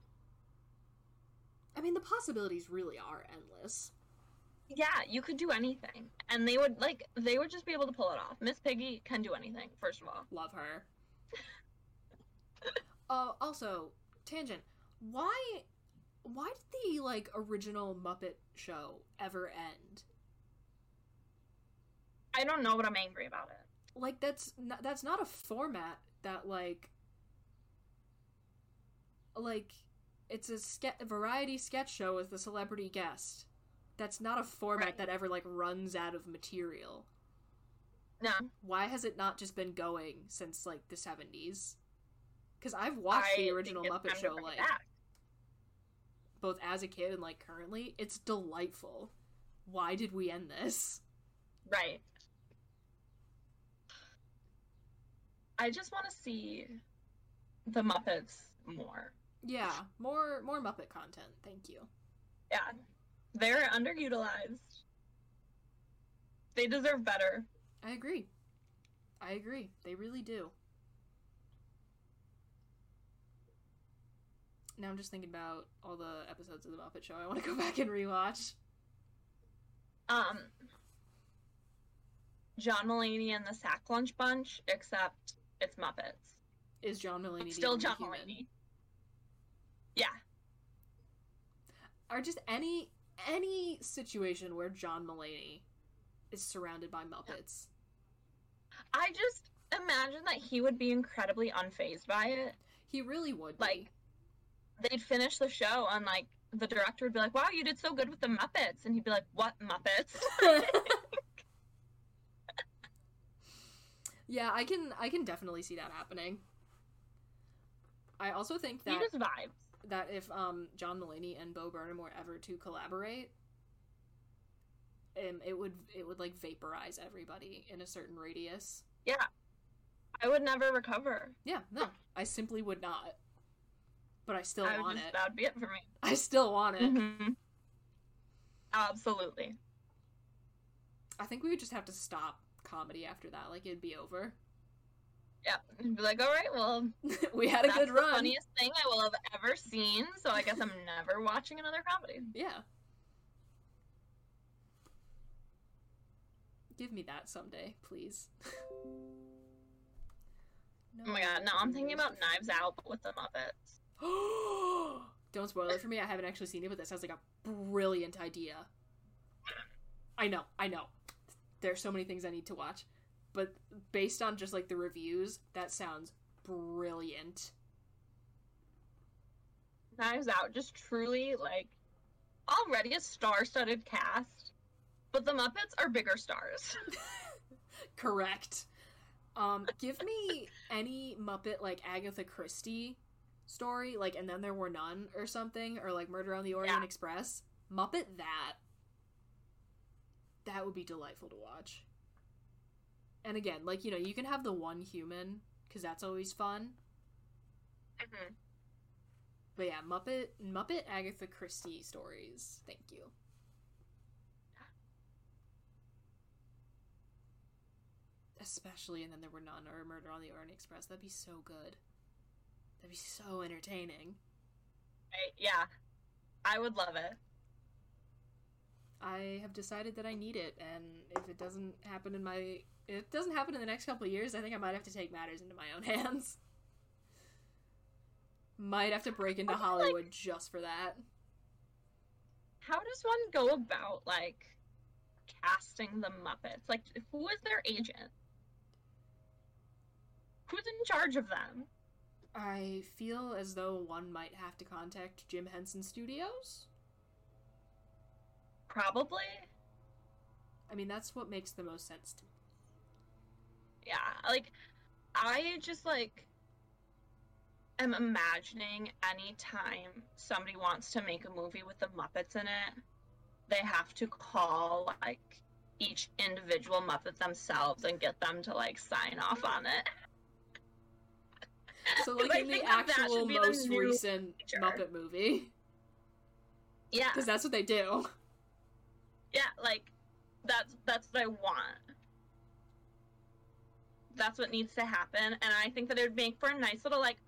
I mean, the possibilities really are endless. yeah, you could do anything. And they would like they would just be able to pull it off. Miss Piggy can do anything, first of all. Love her. uh, also, tangent. Why, why did the like original Muppet show ever end? I don't know, but I'm angry about it. Like that's not, that's not a format that like like it's a, ske- a variety sketch show with a celebrity guest. That's not a format Right. that ever like runs out of material. No. Why has it not just been going since like the 70s? Because I've watched I the original Muppet Show like back. Both as a kid and like currently. It's delightful. Why did we end this? Right. I just want to see the Muppets more. Yeah, more more Muppet content. Thank you. Yeah. They're underutilized. They deserve better. I agree. I agree. They really do. Now I'm just thinking about all the episodes of the Muppet Show. I want to go back and rewatch. Um John Mulaney and the Sack Lunch Bunch, except it's Muppets. Is John Mulaney Still John human? Mulaney. Yeah. Or just any any situation where John Mulaney is surrounded by Muppets. I just imagine that he would be incredibly unfazed by it. He really would. Like they'd finish the show and like the director would be like, "Wow, you did so good with the Muppets," and he'd be like, "What Muppets?" yeah, I can I can definitely see that happening. I also think that that if um John Mulaney and Bo Burnham were ever to collaborate, um, it would it would like vaporize everybody in a certain radius. Yeah, I would never recover. Yeah, no, I simply would not. But I still I want just, it. That would be it for me. I still want it. Mhm. Absolutely. I think we would just have to stop comedy after that. Like it'd be over. Yeah, be like, all right, well, we had a that's good the run. funniest thing I will have ever seen. So I guess I'm never watching another comedy. Yeah. Give me that someday, please. Oh my god, now I'm thinking about Knives Out but with the Muppets. Don't spoil it for me. I haven't actually seen it, but that sounds like a brilliant idea. I know, I know. There's so many things I need to watch, but based on just like the reviews, that sounds brilliant. Knives Out just truly like already a star-studded cast, but the Muppets are bigger stars. Correct. Um, give me any Muppet like Agatha Christie story, like and then there were none or something, or like Murder on the Orient Yeah. Express. Muppet that. That would be delightful to watch. And again, like you know, you can have the one human because that's always fun. Mhm. But yeah, Muppet Muppet Agatha Christie stories. Thank you. Especially, and then there were none, or Murder on the Orient Express. That'd be so good. That'd be so entertaining. I, yeah, I would love it. I have decided that I need it, and if it doesn't happen in my, if it doesn't happen in the next couple of years, I think I might have to take matters into my own hands. Might have to break into feel like- Hollywood just for that. How does one go about like casting the Muppets? Like, who is their agent? Who's in charge of them? I feel as though one might have to contact Jim Henson Studios. Probably. I mean, that's what makes the most sense to me. Yeah, like I just like am imagining any time somebody wants to make a movie with the Muppets in it, they have to call like each individual Muppet themselves and get them to like sign off on it. So, like in the think that that actual be the most recent feature. Muppet movie, Yeah, because that's what they do. yeah, like that's that's what I want. That's what needs to happen, and I think that it would make for a nice little like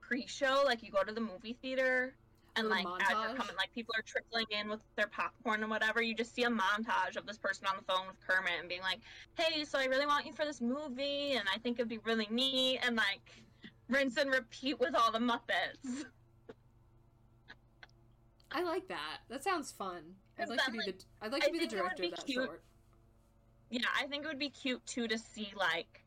pre-show. Like you go to the movie theater, and like as you're coming, like people are trickling in with their popcorn and whatever. You just see a montage of this person on the phone with Kermit and being like, "Hey, so I really want you for this movie, and I think it'd be really neat," and like rinse and repeat with all the Muppets. I like that. That sounds fun. I'd like be like, the I'd like to I be the think it would director be of that cute. short. Yeah, I think it would be cute too to see like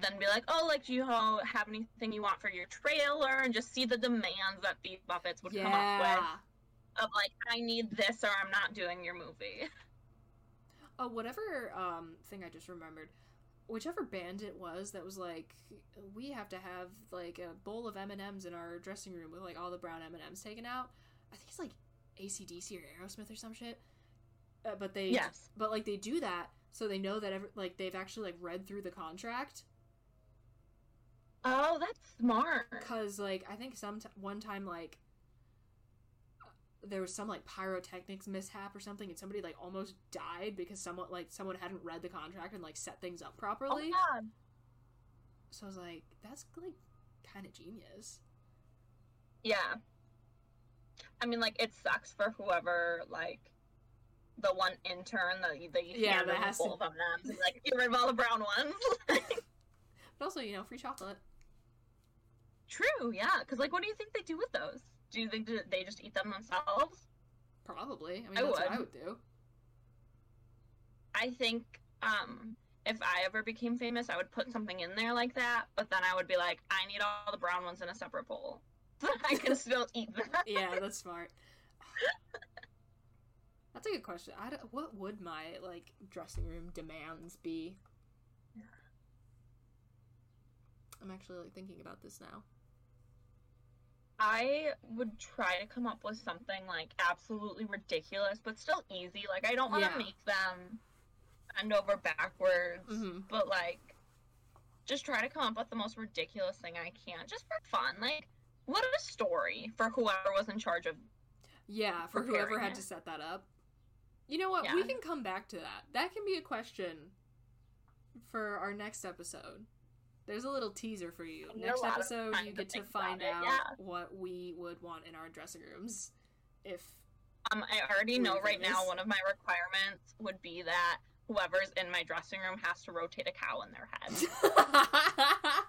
then be like, oh, like, do you have anything you want for your trailer? And just see the demands that these Muppets would come up with of like, I need this or I'm not doing your movie. Oh, whatever um thing I just remembered. Whichever band it was that was like, we have to have like a bowl of M and M's in our dressing room with like all the brown M and M's taken out. I think it's like ACDC or Aerosmith or some shit. Uh, but they, Yes. but like they do that so they know that every, like they've actually like read through the contract. Oh, that's smart. Cause like I think some t- one time like there was some like pyrotechnics mishap or something, and somebody like almost died because someone like someone hadn't read the contract and like set things up properly. Oh. God. So I was like, that's like kind of genius. Yeah. I mean, like, it sucks for whoever, like, the one intern that you, that you Yeah, that them has to- of M&Ms like, get rid of all the brown ones. But also, you know, free chocolate. True, yeah. Because, like, what do you think they do with those? Do you think that they just eat them themselves? Probably. I mean, I that's what I would. would do. I think um if I ever became famous, I would put something in there like that, but then I would be like, I need all the brown ones in a separate bowl. So I can still eat them. Yeah, that's smart. That's a good question. I what would my like dressing room demands be? I'm actually like thinking about this now. I would try to come up with something like absolutely ridiculous, but still easy. Like I don't want to Yeah. make them bend over backwards, Mhm. but like just try to come up with the most ridiculous thing I can, just for fun. Like, what a story for whoever was in charge of. Yeah, for whoever had it. to set that up. You know what? We can come back to that. That can be a question for our next episode. There's a little teaser for you. Next episode, you get to about find it, out yeah. what we would want in our dressing rooms. If Um, I already know right now one of my requirements would be that whoever's in my dressing room has to rotate a cow in their head.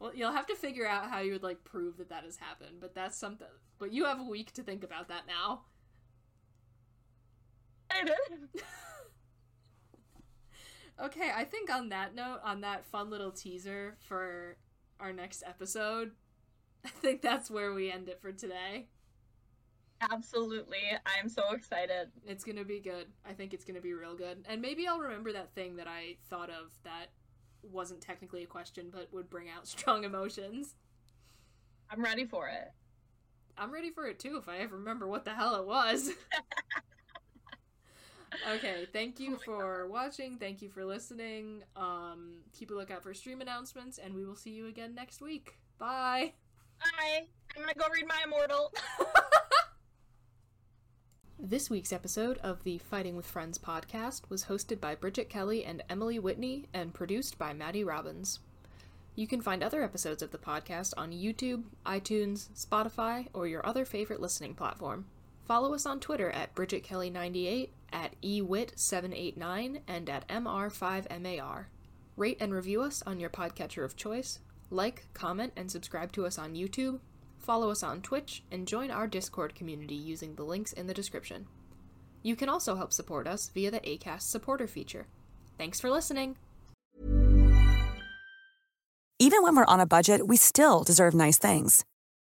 well, you'll have to figure out how you would like prove that that has happened. But that's something. But you have a week to think about that now. I did. Okay, I think on that note, on that fun little teaser for our next episode, I think that's where we end it for today. Absolutely. I'm so excited. It's gonna be good. I think it's gonna be real good. And maybe I'll remember that thing that I thought of that wasn't technically a question but would bring out strong emotions. I'm ready for it. I'm ready for it too if I ever remember what the hell it was. okay, thank you for watching. Thank you for listening. Um, keep a lookout for stream announcements, and we will see you again next week. Bye. Bye. I'm gonna go read my immortal. This week's episode of the Fighting with Friends podcast was hosted by Bridget Kelley and Emily Whitney and produced by Maddie Robbins. You can find other episodes of the podcast on YouTube, iTunes, Spotify, or your other favorite listening platform. Follow us on Twitter at Bridget Kelley98, at eWit789, and at MR5MAR. Rate and review us on your podcatcher of choice. Like, comment, and subscribe to us on YouTube. Follow us on Twitch and join our Discord community using the links in the description. You can also help support us via the ACAST supporter feature. Thanks for listening! Even when we're on a budget, we still deserve nice things.